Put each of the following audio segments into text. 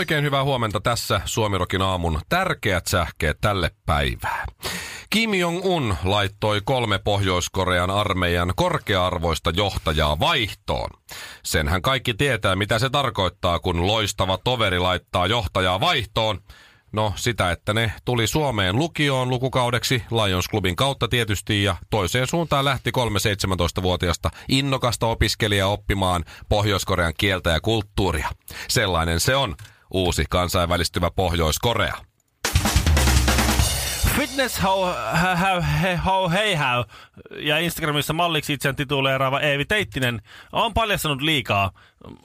Oikein hyvää huomenta tässä Suomirokin aamun tärkeät sähkeet tälle päivää. Kim Jong-un laittoi kolme Pohjois-Korean armeijan korkea-arvoista johtajaa vaihtoon. Senhän kaikki tietää, mitä se tarkoittaa, kun loistava toveri laittaa johtajaa vaihtoon. No sitä, että ne tuli Suomeen lukioon lukukaudeksi Lions Clubin kautta tietysti ja toiseen suuntaan lähti kolme 17-vuotiasta innokasta opiskelijaa oppimaan Pohjois-Korean kieltä ja kulttuuria. Sellainen se on uusi kansainvälistyvä Pohjois-Korea. Fitness how, how, how, hey how ja Instagramissa malliksi itseään tituleeraava Eevi Teittinen on paljastanut liikaa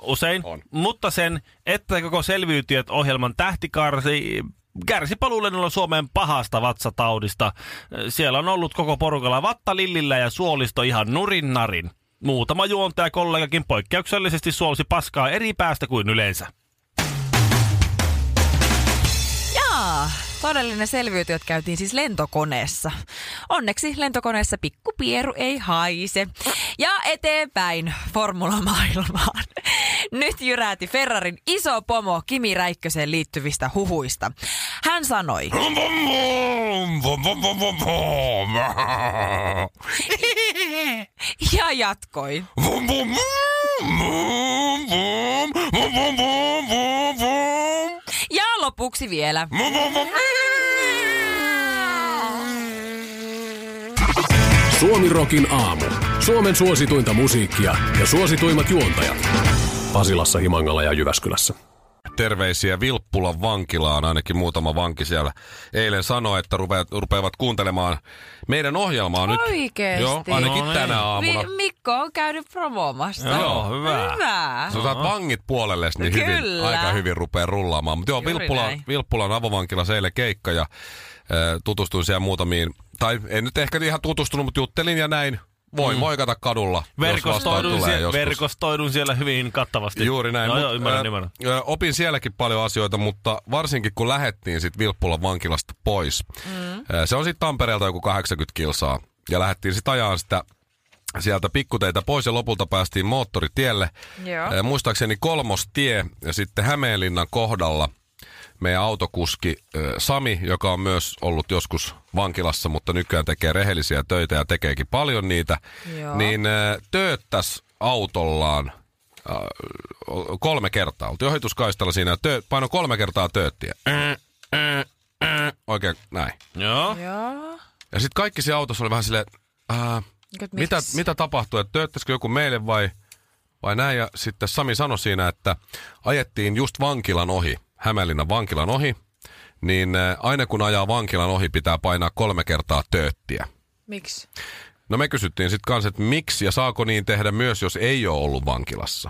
usein, On. mutta sen, että koko selviytyjät ohjelman tähtikarsi kärsi paluulennolla Suomeen pahasta vatsataudista. Siellä on ollut koko porukalla vatta lillillä ja suolisto ihan nurin narin. Muutama juontaja kollegakin poikkeuksellisesti suolsi paskaa eri päästä kuin yleensä. Jaa, todellinen selviytyjät käytiin siis lentokoneessa. Onneksi lentokoneessa pikkupieru ei haise. Ja eteenpäin formula-maailmaan. Nyt jyräti Ferrarin iso pomo Kimi Räikköseen liittyvistä huhuista. Hän sanoi, ja jatkoi. Lopuksi vielä. Suomirokin aamu. Suomen suosituinta musiikkia ja suosituimmat juontajat. Pasilassa, Himangalla ja Jyväskylässä. Terveisiä Vilppulan vankilaan, ainakin muutama vanki siellä eilen sanoi, että rupeat, rupeavat kuuntelemaan meidän ohjelmaa nyt. Oikeesti? Joo, ainakin No niin. tänä aamuna. Mi- Mikko on käynyt promoomassa. Joo, hyvä. Hyvä. Sä saat vangit puolelle, niin hyvin, aika hyvin rupeaa rullaamaan. Mutta joo, Juuri Vilppula, näin. Vilppulan avovankilassa eilen keikka ja äh, tutustuin siellä muutamiin, tai en nyt ehkä ihan tutustunut, mutta juttelin ja näin. Voin mm. moikata kadulla, jos Verkostoidun, tulee sie- joskus. verkostoidun siellä hyvin kattavasti. Juuri näin. Joo, Mut, joo, ymmärrän, ää, ymmärrän. ää, opin sielläkin paljon asioita, mutta varsinkin kun lähettiin sit Vilppulan vankilasta pois. Mm. Se on sitten Tampereelta joku 80 kilsaa. Ja lähdettiin sitten ajaa sitä sieltä pikkuteitä pois ja lopulta päästiin moottoritielle. Joo. Ää, Muistaakseni kolmostie ja sitten Hämeenlinnan kohdalla meidän autokuski Sami, joka on myös ollut joskus vankilassa, mutta nykyään tekee rehellisiä töitä ja tekeekin paljon niitä, Joo. niin tööttäs autollaan kolme kertaa. Oltiin ohituskaistalla siinä ja paino kolme kertaa tööttiä. Äh, äh, äh, Oikein näin. Joo. Joo. Ja sitten kaikki siinä autossa oli vähän silleen, äh, mitä, mitä tapahtuu, että tööttäisikö joku meille vai, vai näin. Ja sitten Sami sanoi siinä, että ajettiin just vankilan ohi, Hämeenlinnan vankilan ohi, niin aina kun ajaa vankilan ohi, pitää painaa kolme kertaa tööttiä. Miksi? No me kysyttiin sitten kanssa, että miksi ja saako niin tehdä myös, jos ei ole ollut vankilassa.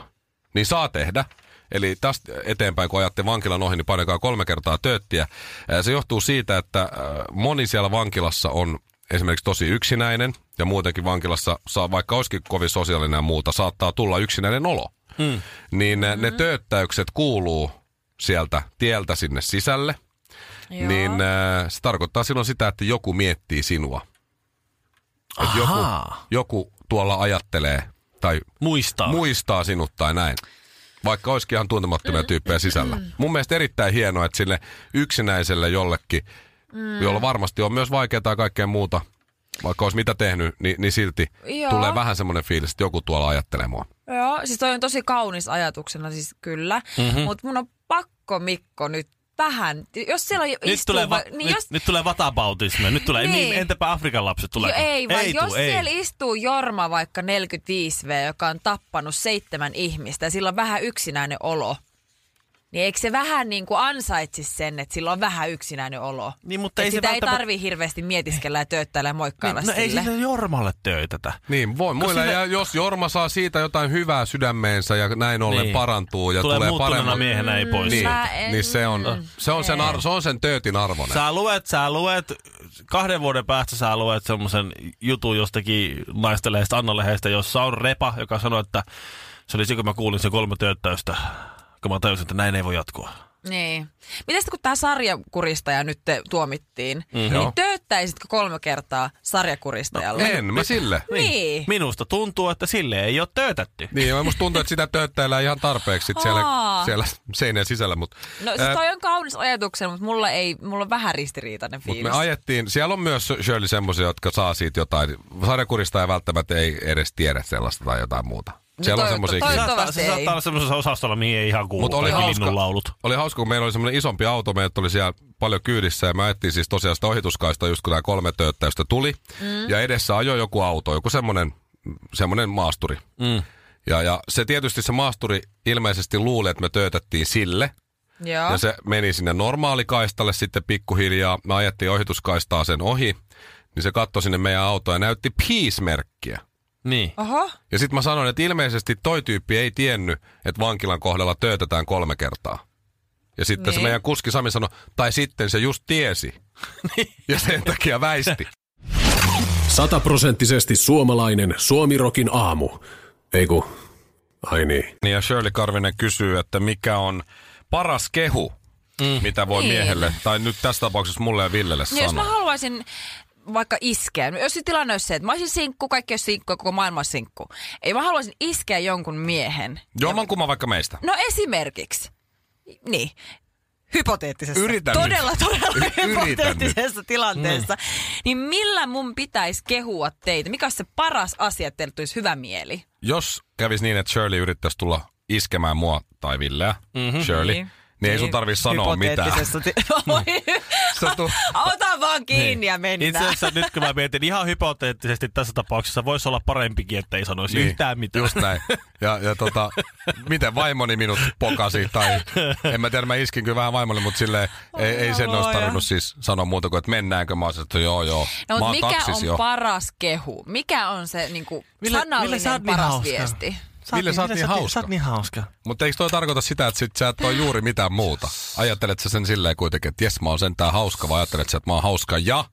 Niin saa tehdä. Eli tästä eteenpäin, kun ajatte vankilan ohi, niin painakaa kolme kertaa tööttiä. Se johtuu siitä, että moni siellä vankilassa on esimerkiksi tosi yksinäinen ja muutenkin vankilassa, saa, vaikka olisikin kovin sosiaalinen ja muuta, saattaa tulla yksinäinen olo. Hmm. Niin mm. ne tööttäykset kuuluu sieltä tieltä sinne sisälle. Joo. Niin ää, se tarkoittaa silloin sitä, että joku miettii sinua. Että joku, joku tuolla ajattelee tai Muistaa. muistaa sinut tai näin. Vaikka olisikin ihan tuntemattomia tyyppejä sisällä. Mun mielestä erittäin hienoa, että sille yksinäiselle jollekin, mm. jolla varmasti on myös vaikeaa ja kaikkea muuta, vaikka olisi mitä tehnyt, niin, niin silti Joo. tulee vähän semmoinen fiilis, että joku tuolla ajattelee mua. Joo, siis toi on tosi kaunis ajatuksena, siis kyllä. Mhm. Mm-hmm. Mutta mun on pakko, Mikko, nyt vähän. Jos siellä Nyt istuu... tulee, va- niin nyt, jos, nyt tulee vatabautismi. Nyt tulee, niin. Niin. entäpä Afrikan lapset tulee? jo, ei, vaan ei jos tuu, ei. siellä istuu Jorma vaikka 45V, joka on tappanut seitsemän ihmistä ja sillä on vähän yksinäinen olo, niin eikö se vähän niin kuin ansaitsisi sen, että sillä on vähän yksinäinen olo? Niin, mutta Et ei se sitä ei välttämättä- tarvii hirveästi mietiskellä ja tööttäillä ja moikkailla no ei sille. sille Jormalle töitätä. Niin, voi muilla. sille- Ja jos Jorma saa siitä jotain hyvää sydämeensä ja näin ollen Niin. parantuu ja Tulee tulee, paremmin. miehenä ei pois. Niin, en- niin se on, se on sen, ar- se on sen töötin arvoinen. Sä luet, sä luet, kahden vuoden päästä sä luet semmoisen jutun jostakin naistelehestä, Anna-lehestä, jossa on Repa, joka sanoi, että se oli se, kun mä kuulin sen kolme tööttäystä, kun mä tajusin, että näin ei voi jatkua. Niin. Miten sitten kun tämä sarjakuristaja nyt te tuomittiin, Joo. niin tööttäisitkö kolme kertaa sarjakuristajalle? En mä sille. Niin. Minusta tuntuu, että sille ei ole töötätty. Niin, ja musta tuntuu, että sitä tööttäillään ihan tarpeeksi sit siellä, siellä seinän sisällä. Mutta No siis toi on kaunis ajatuksena, mutta mulla, ei, mulla on vähän ristiriitainen mut fiilis. me ajettiin, siellä on myös Shirley semmoisia, jotka saa siitä jotain. Sarjakurista ei välttämättä ei edes tiedä sellaista tai jotain muuta. Siellä on semmoisia toi- Se saattaa, Toivottavasti se saattaa olla semmoisessa osastolla, mihin ei ihan kuulu Mutta oli hauska, linnunlaulut. oli hauska, kun meillä oli semmoinen isompi auto, meidät oli siellä paljon kyydissä ja me ajettiin siis tosiaan sitä ohituskaista just kun tämä kolme tööttäystä tuli. Mm. Ja edessä ajoi joku auto, joku semmoinen, semmoinen maasturi. Mm. Ja, ja se tietysti se maasturi ilmeisesti luuli, että me töötettiin sille. Joo. Ja se meni sinne normaalikaistalle sitten pikkuhiljaa. Me ajettiin ohituskaistaa sen ohi. Niin se katsoi sinne meidän autoa ja näytti peace-merkkiä. Niin. Oho. Ja sitten mä sanoin, että ilmeisesti toi tyyppi ei tiennyt, että vankilan kohdalla töötetään kolme kertaa. Ja sitten se Niin. meidän kuski Sami sanoi, tai sitten se just tiesi. ja sen takia väisti. Sataprosenttisesti suomalainen Suomirokin aamu. Ei ku, ai niin. Niin ja Shirley Karvinen kysyy, että mikä on paras kehu, mm. mitä voi Niin. miehelle, tai nyt tässä tapauksessa mulle ja Villelle Niin jos mä sanoa. haluaisin vaikka iskeä, jos se tilanne olisi se, että mä olisin sinkku, kaikki olisi sinkku ja koko maailma olisi sinkku. Ei mä haluaisin iskeä jonkun miehen. Jomman kumman vaikka meistä. No esimerkiksi. Niin. Hypoteettisessa. Yritän nyt. todella, todella Y- hypoteettisessa tilanteessa. Niin millä mun pitäisi kehua teitä? Mikä olisi se paras asia, että teille tulisi hyvä mieli? Jos kävisi niin, että Shirley yrittäisi tulla iskemään mua tai Villeä, mm-hmm. Shirley, niin, niin ei sun tarvii sanoa mitään. Hypoteettisessa ti- tu- Ota vaan kiinni ja mennään. Itse asiassa nyt kun mä mietin ihan hypoteettisesti tässä tapauksessa voisi olla parempikin, että ei sanoisi niin, yhtään mitään. Just näin. Ja, ja tota, miten vaimoni minut pokasi, tai en mä tiedä, mä iskin kyllä vähän vaimolle, mutta silleen ei, ei sen olisi tarvinnut siis sanoa muuta kuin, että mennäänkö. Mä olisin, että joo, joo. No, mä mikä taksis on jo. paras kehu? Mikä on se niinku, Ville- Ville, sanallinen sä oot niin paras hauska. viesti? Sä Ville, sä oot niin hauska. Sä oot niin hauska. Mutta eikö toi tarkoita sitä, että sit sä et ole juuri mitään muuta? Ajattelet sä sen silleen kuitenkin, että jes, mä oon sentään hauska, vai ajattelet sä, että mä oon hauska ja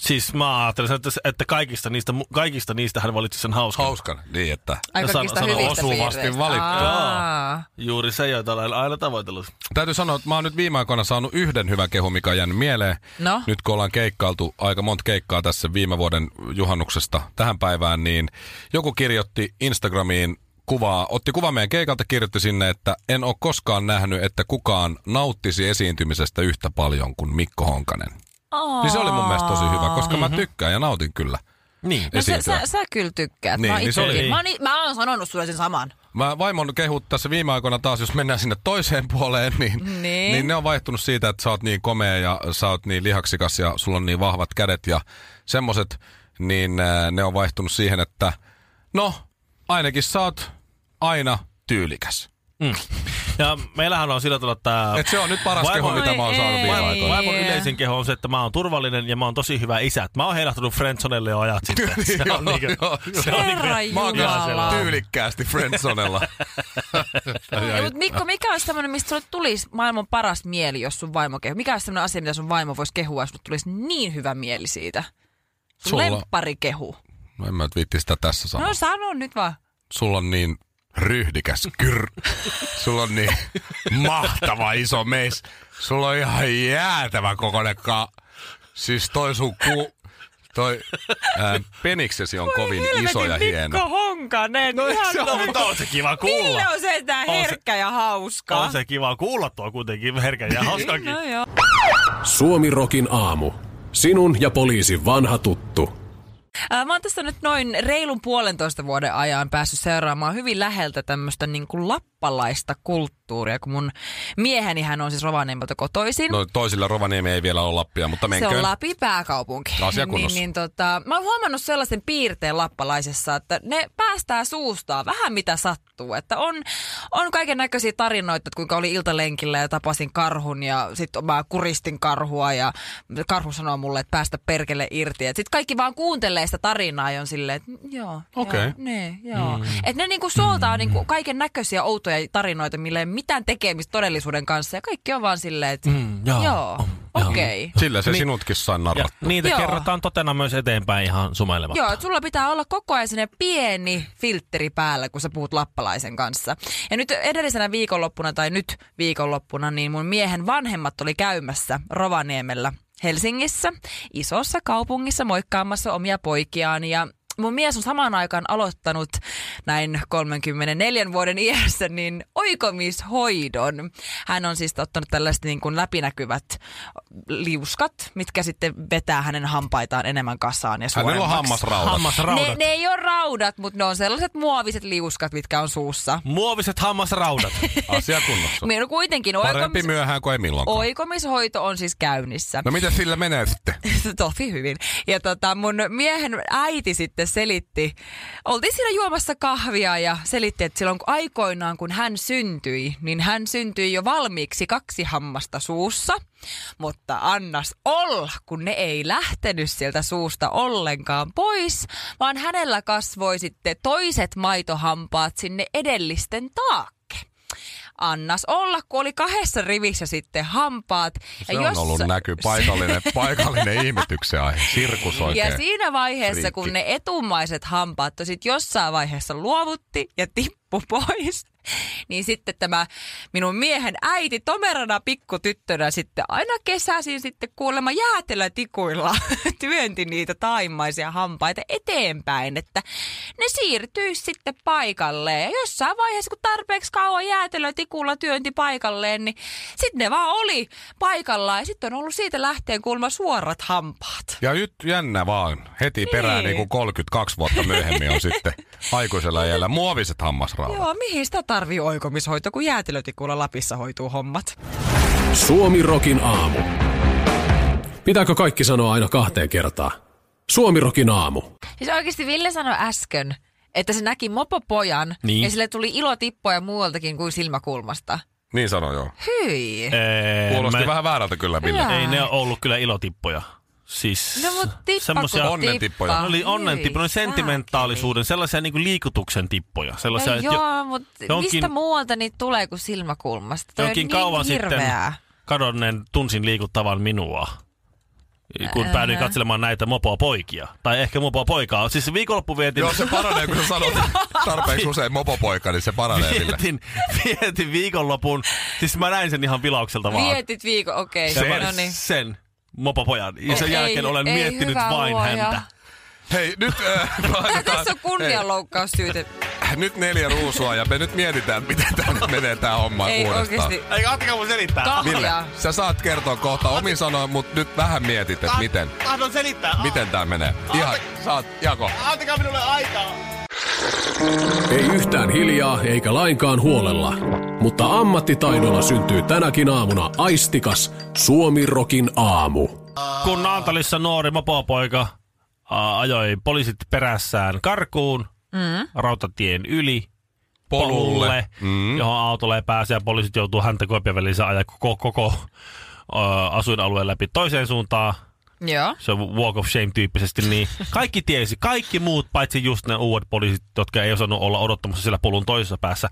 Siis mä ajattelin, että, että kaikista, niistä, kaikista niistä hän valitsi sen hauskan. hauskan? Niin, että Ai Ja kaikista sano- sano hyvistä osuvasti valittu. Aa. Juuri se, joita olen aina tavoitellut. Täytyy sanoa, että mä oon nyt viime aikoina saanut yhden hyvän kehun, mikä on jäänyt mieleen. No? Nyt kun ollaan keikkailtu aika monta keikkaa tässä viime vuoden juhannuksesta tähän päivään, niin joku kirjoitti Instagramiin kuvaa, otti kuva meidän keikalta, kirjoitti sinne, että en ole koskaan nähnyt, että kukaan nauttisi esiintymisestä yhtä paljon kuin Mikko Honkanen. Niin se oli mun mielestä tosi hyvä, koska mä tykkään ja nautin kyllä. Niin. No sä, sä, sä kyllä tykkäät. Niin, mä, niin se itsekin- oli- mä, oon, mä oon sanonut sulle sen saman. Mä vaimon kehut tässä viime aikoina taas, jos mennään sinne toiseen puoleen, niin, Niin. niin ne on vaihtunut siitä, että sä oot niin komea ja sä oot niin lihaksikas ja sulla on niin vahvat kädet ja semmoset, niin äh, ne on vaihtunut siihen, että no, ainakin sä oot aina tyylikäs. Ja meillähän on sillä tavalla, että... Et se on nyt paras Vaimo- kehu, mitä mä oon saanut viime aikoina. Vaimon yleisin keho on se, että mä oon turvallinen ja mä oon tosi hyvä isä. Mä oon heilahtunut Friendsonelle jo ajat sitten. Se on niinku, joo, se on Herra niinku, Mä oon kyllä tyylikkäästi friendzonella. Ja, mutta Mikko, mikä olisi semmoinen, mistä sulle tulisi maailman paras mieli, jos sun vaimo kehu? Mikä olisi semmoinen asia, mitä sun vaimo voisi kehua, jos tulisi niin hyvä mieli siitä? Sun Sulla- lemppari kehu. No en mä nyt viitti sitä tässä sanoa. No sano nyt vaan. sulla on niin ryhdikäs kyr. Sulla on niin mahtava iso meis. Sulla on ihan jäätävä kokoinen ka... Siis toi sun ku... Toi ää, peniksesi on kovin iso ja hieno. Mikko Honkanen. No, ihan No, mutta on se kiva kuulla. Ville on sentään On se- herkkä ja hauska. On se kiva kuulla tuo kuitenkin herkän ja hauskakin. No joo. Suomirokin aamu. Sinun ja poliisin vanha tuttu. Ää, Mä oon tässä nyt noin reilun puolentoista vuoden ajan päässyt seuraamaan hyvin läheltä tämmöistä niin lappalaista kulttuuria kulttuuria, kun mun mieheni hän on siis Rovaniemeltä kotoisin. No toisilla Rovaniemi ei vielä ole Lappia, mutta menköön. Se on Lapin pääkaupunki. Asia niin, niin, tota, mä oon huomannut sellaisen piirteen lappalaisessa, että ne päästää suustaan vähän mitä sattuu. Että on, on kaiken näköisiä tarinoita, että kuinka oli iltalenkillä ja tapasin karhun ja sitten mä kuristin karhua ja karhu sanoo mulle, että päästä perkele irti. Sitten kaikki vaan kuuntelee sitä tarinaa ja on silleen, että joo, okay. joo, ne, joo. Mm. Että ne niinku suoltaa niinku kaiken näköisiä outoja tarinoita, millä ei mitään tekemistä todellisuuden kanssa. Ja kaikki on vaan silleen, että mm, joo, joo okei. Okay. Sillä se Ni- sinutkin saa narrattua. Niitä Joo. kerrotaan totena myös eteenpäin ihan sumeilematta. Joo, että sulla pitää olla koko ajan sinne pieni filtteri päällä, kun sä puhut lappalaisen kanssa. Ja nyt edellisenä viikonloppuna tai nyt viikonloppuna, niin mun miehen vanhemmat oli käymässä Rovaniemellä Helsingissä, isossa kaupungissa moikkaamassa omia poikiaan ja mun mies on samaan aikaan aloittanut näin 34 vuoden iässä niin oikomishoidon. Hän on siis ottanut tällaiset niin kuin läpinäkyvät liuskat, mitkä sitten vetää hänen hampaitaan enemmän kasaan ja Hänellä on hammasraudat. Hammasraudat. Ne, ne ei ole raudat, mutta ne on sellaiset muoviset liuskat, mitkä on suussa. Muoviset hammasraudat. Asia kunnossa. Meillä on kuitenkin Parempi oikomis, myöhään kuin ei milloinkaan. oikomishoito on siis käynnissä. No mitä sillä menee sitten? Tosi hyvin. Ja tota, mun miehen äiti sitten selitti, oltiin siinä juomassa kahvia ja selitti, että silloin kun aikoinaan kun hän syntyi, niin hän syntyi jo valmiiksi kaksi hammasta suussa. Mutta annas olla, kun ne ei lähtenyt sieltä suusta ollenkaan pois, vaan hänellä kasvoi sitten toiset maitohampaat sinne edellisten taakke. Annas olla, kun oli kahdessa rivissä sitten hampaat. Se on ollut näky paikallinen, paikallinen ihmetyksen aihe. Sirkus oikein. Ja siinä vaiheessa, Friikki. kun ne etumaiset hampaat sit jossain vaiheessa luovutti ja tippu pois, niin sitten tämä minun miehen äiti tomerana pikkutyttönä sitten aina kesäisin sitten kuulemma jäätelötikuilla työnti niitä taimaisia hampaita eteenpäin, että ne siirtyisi sitten paikalleen. Ja jossain vaiheessa, kun tarpeeksi kauan jäätelötikulla työnti paikalleen, niin sitten ne vaan oli paikallaan ja sitten on ollut siitä lähtien kuulemma suorat hampaat. Ja nyt jännä vaan. Heti perään Niin. niin kuin 32 vuotta myöhemmin on sitten aikuisella iällä muoviset hammasraudat. Joo, mihin sitä tarvii oikomishoito, kun jäätelötikulla Lapissa hoituu hommat? Suomi Rokin aamu. Pitääkö kaikki sanoa aina kahteen kertaan? Suomi Rokin aamu. Siis oikeasti Ville sanoi äsken, että se näki mopopojan Niin. ja sille tuli ilotippoja muualtakin kuin silmäkulmasta. Niin sanoi joo. Hyi. Ee, Kuulosti mä- vähän väärältä kyllä, Ville. Ei ne ole ollut kyllä ilotippoja. Siis No mut tippa semmosia- kun onnentippoja. tippa. Ne oli onnentippoja, ne oli Hyi, sentimentaalisuuden, sellaisia niin kuin liikutuksen tippoja. Sellaisia, No että jo- joo, mutta jonkin- mistä muualta niitä tulee kuin silmäkulmasta? Toi on jonkin niin kauan hirveää. sitten kadonneen tunsin liikuttavan minua. Kun päädyin katselemaan näitä mopoa poikia. Tai ehkä mopoa poikaa. Siis viikonloppu vietin... Joo, se paranee, kun sä sanot tarpeeksi usein mopopoika, niin se paranee, vietin, vietin viikonlopun. Siis mä näin sen ihan vilaukselta vaan. Vietit viikon, okei. Ja mä- No niin. Sen mopopojan. Ja sen Ei, jälkeen olen ei, miettinyt hyvä vain luoja. häntä. Hei, nyt... Äh, tässä on kunnianloukkaussyyte. Nyt neljä ruusua ja me nyt mietitään, miten tää nyt menee tää homma Ei uudestaan. oikeesti. Ei, antakaa mun selittää. Kahvia. Ville, sä saat kertoa kohta omin sanoin, mutta nyt vähän mietit, että miten, Tahdon selittää. miten tää menee. Ihan, saat, Jako. Antakaa minulle aikaa. Ei yhtään hiljaa eikä lainkaan huolella. Mutta ammattitaidolla syntyy tänäkin aamuna aistikas Suomi Rokin aamu. Kun Naantalissa nuori mopopoika ää, ajoi poliisit perässään karkuun mm. rautatien yli polulle, mm. johon autolle ei pääse ja poliisit joutuu häntä koipien välissä ajaa koko, koko ää, asuinalueen läpi toiseen suuntaan. Joo. Se on walk of shame tyyppisesti, niin kaikki tiesi, kaikki muut, paitsi just ne uudet poliisit, jotka ei osannut olla odottamassa siellä polun toisessa päässä,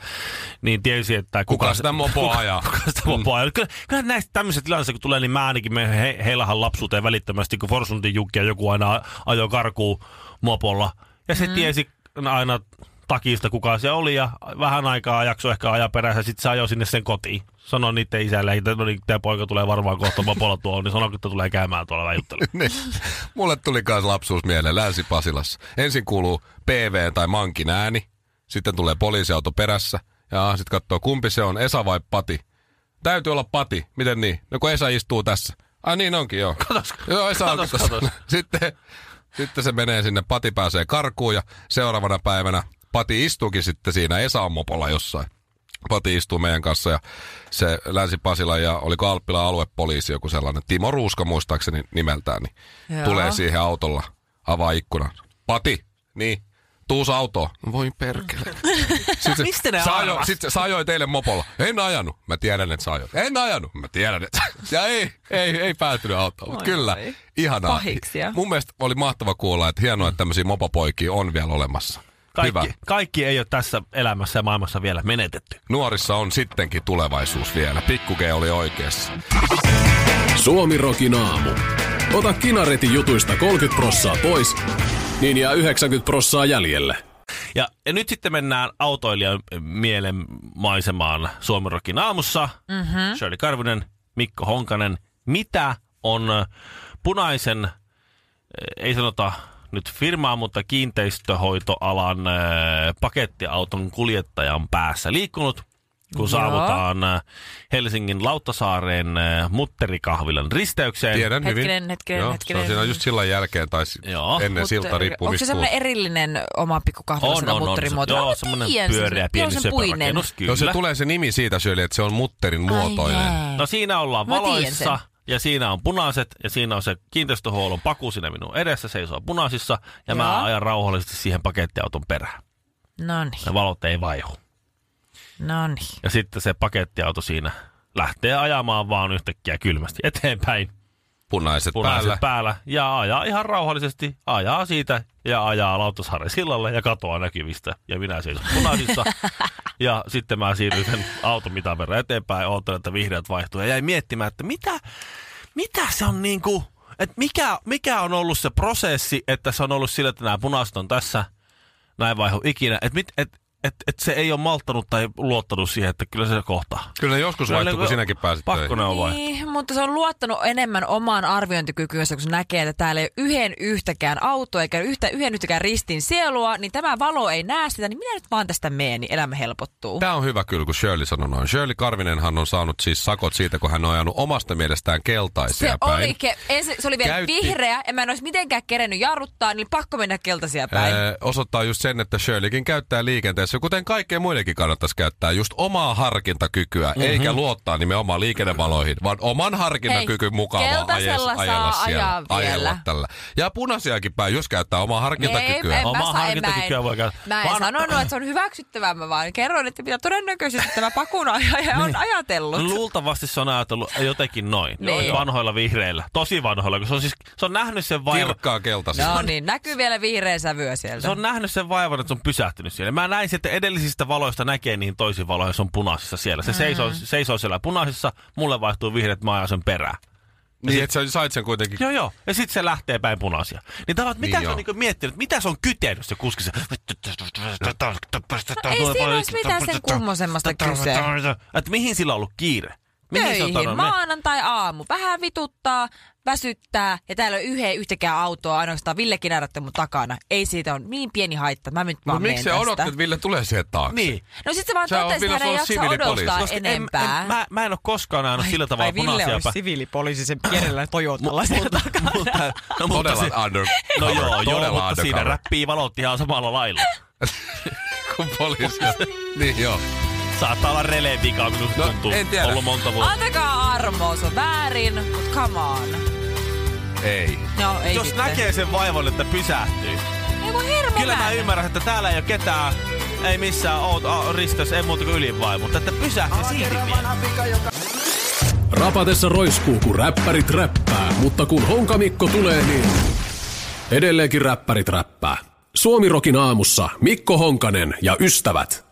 niin tiesi, että Kuka sitä mopoa ajaa? kuka sitä mopoa ajaa. Kyllä, kyllä näistä tämmöisistä tilanteista, kun tulee, niin mä ainakin me he, heilahan lapsuuteen välittömästi, kun Forsuntin Jukki ja joku aina ajoi karkuun mopolla. Ja se mm. tiesi aina takista, kuka se oli, ja vähän aikaa jakso ehkä ajaa perässä, sitten se ajoi sinne sen kotiin. Sanoi niiden isälle, että no niin, tämä poika tulee varmaan kohta mopolla tuolla, niin sanoi, että tulee käymään tuolla juttelemaan. Niin. Mulle tuli myös lapsuus mieleen Länsi-Pasilassa. Ensin kuuluu PV tai Mankin ääni, sitten tulee poliisiauto perässä, ja sitten katsoo kumpi se on, Esa vai Pati. Täytyy olla Pati, miten niin? No kun Esa istuu tässä. Ai niin onkin, joo. Katos, Joo, Esa katos, tässä. katos. Sitten, sitten se menee sinne, Pati pääsee karkuun ja seuraavana päivänä Pati istuukin sitten siinä Esa on mopolla jossain. Pati istuu meidän kanssa ja se Länsi-Pasila ja oliko Alppila aluepoliisi joku sellainen, Timo Ruuska muistaakseni nimeltään, niin Joo. tulee siihen autolla, avaa ikkunan. Pati, niin, tuus autoon. No Voi perkele. Sitten Mistä ne sä, ajo, sit sä ajoit teille mopolla. En ajanut. Mä tiedän, että sä ajoit. En ajanut. Mä tiedän, että Ja ei, ei, ei päätynyt autoon. Mutta kyllä, voi. ihanaa. Pahiksia. Mun mielestä oli mahtava kuulla, että hienoa, että tämmöisiä mopopoikia on vielä olemassa. Hyvä. Kaikki, kaikki ei ole tässä elämässä ja maailmassa vielä menetetty. Nuorissa on sittenkin tulevaisuus vielä. Pikku G oli oikeassa. Suomi Rokin aamu. Ota kinaretin jutuista 30 prossaa pois, niin jää 90 prossaa jäljelle. Ja, ja nyt sitten mennään autoilijan mielen maisemaan Suomirokin aamussa. Mm-hmm. Shirley Karvinen, Mikko Honkanen. Mitä on punaisen, ö, ei sanota nyt firmaa, mutta kiinteistöhoitoalan ö, pakettiauton kuljettajan päässä liikkunut, kun Joo. saavutaan ö, Helsingin Lauttasaareen ö, mutterikahvilan risteykseen. Tiedän Hetkinen, hyvin. hetkinen, Joo, hetkinen. Se on siinä just sillan jälkeen tai Joo. ennen silta Onko se semmoinen erillinen oma pikku kahvila, On, on, on. mutterimuoto? Joo, semmoinen pyöreä pieni. Joo, se tulee se nimi siitä Shirley, että se on mutterin muotoinen. Ai. No siinä ollaan valoissa. Ja siinä on punaiset ja siinä on se kiinteistöhuollon paku siinä minun edessä seisoo punaisissa ja mä Joo. ajan rauhallisesti siihen pakettiauton perään. No niin, Ja valot ei vaihu. no niin. Ja sitten se pakettiauto siinä lähtee ajamaan vaan yhtäkkiä kylmästi eteenpäin. Punaiset, Punaiset päällä. päällä. ja ajaa ihan rauhallisesti, ajaa siitä ja ajaa Lauttasaaren sillalle ja katoaa näkyvistä. Ja minä seison punaisissa ja sitten mä siirryn sen auton mitan verran eteenpäin, oottelen, että vihreät vaihtuu ja jäin miettimään, että mitä, mitä se on niinku, että mikä, mikä on ollut se prosessi, että se on ollut sillä, että nämä punaiset on tässä, näin vaihu ikinä, että mit, et, et, et se ei ole malttanut tai luottanut siihen, että kyllä se kohtaa. Kyllä joskus vaihtuu, kun sinäkin pääsit Pakko töihin. ne on. Niin, mutta se on luottanut enemmän omaan arviointikykyynsä, kun se näkee, että täällä ei ole yhden yhtäkään autoa eikä yhtä, yhden yhtäkään ristin sielua, niin tämä valo ei näe sitä, niin minä nyt vaan tästä meen, niin elämä helpottuu. Tämä on hyvä kyllä, kun Shirley sanoi noin. Shirley Karvinenhan on saanut siis sakot siitä, kun hän on ajanut omasta mielestään keltaisia Se päin. oli, ke- ensin, se oli vielä Käytti- vihreä, ja mä en olisi mitenkään kerennyt jarruttaa, niin pakko mennä keltaisia päin. Ää, osoittaa just sen, että Shirleykin käyttää liikenteessä, kuten kaikkea muidenkin kannattaisi käyttää, just omaa harkintakykyä, mm-hmm. eikä luottaa nimenomaan liikennevaloihin, vaan oman harkintakykyn mukaan vaan ajes- saa ajella siellä, ajaa vielä. ajella tällä. Ja punaisiakin päin, jos käyttää omaa harkintakykyä. Ei, Omaa harkintakykyä en, voi käyttää. mä en Vaan- sanonut, että se on hyväksyttävää, mä vaan kerroin, että mitä todennäköisesti tämä pakunaaja on ajatellut. Luultavasti se on ajatellut jotenkin noin. Niin. Vanhoilla vihreillä. Tosi vanhoilla, kun se on siis, se on nähnyt sen vaivan. Kirkkaa keltaisista. No niin, näkyy vielä vihreä sävyä sieltä. Se on nähnyt sen vaivan, että se on pysähtynyt siellä. Mä näin, että edellisistä valoista näkee niihin toisiin valoihin, se on punaisissa siellä. Se seisoo, seisoo siellä punaisissa, mulle vaihtuu vihreät, mä ajan sen perään. Niin, että sä sait sen kuitenkin. Joo, joo. Ja sitten se lähtee päin punaisia. Niin tavallaan, mitä Niin se on niinku miettinyt, mitä se on kytenyt se kuski? Se... No ei siinä olisi mitään sen kummosemmasta kyse. Että mihin sillä on ollut kiire? Mihin on Töihin, maanantai-aamu. Vähän vituttaa, väsyttää ja täällä on yhden yhtäkään autoa ainoastaan Ville Kinärätte mun takana. Ei siitä on niin pieni haitta. Mä nyt No vaan miksi menen sä tästä. odotat, että Ville tulee siihen taakse? Niin. No sit se vaan Sä oot totesi, Ville, että hän ei jaksa siviilipoliisi. odottaa Koska En, en, enempää. mä, mä en ole koskaan nähnyt sillä tavalla punaisia päin. siviilipoliisi sen pienellä Toyotalla Mutta, mutta, no, mutta Todella under, no joo, joo, todella mutta siinä räppii valot ihan samalla lailla. Kun poliisi. niin joo. Saattaa olla releen vika, minusta No, tuntuu. en tiedä. Ollut monta vuotta. Antakaa armoa, se on väärin, mutta come on. Ei. No ei Jos sitten. näkee sen vaivan, että pysähtyy. Ei voi hirveä Kyllä mä ymmärrän, että täällä ei ole ketään, ei missään oot a, risteys, ei muuta kuin ylinvai, mutta että pysähtyy silti vielä. Rapatessa roiskuu, kun räppärit räppää, mutta kun Honkamikko tulee, niin edelleenkin räppärit räppää. Suomirokin aamussa Mikko Honkanen ja ystävät.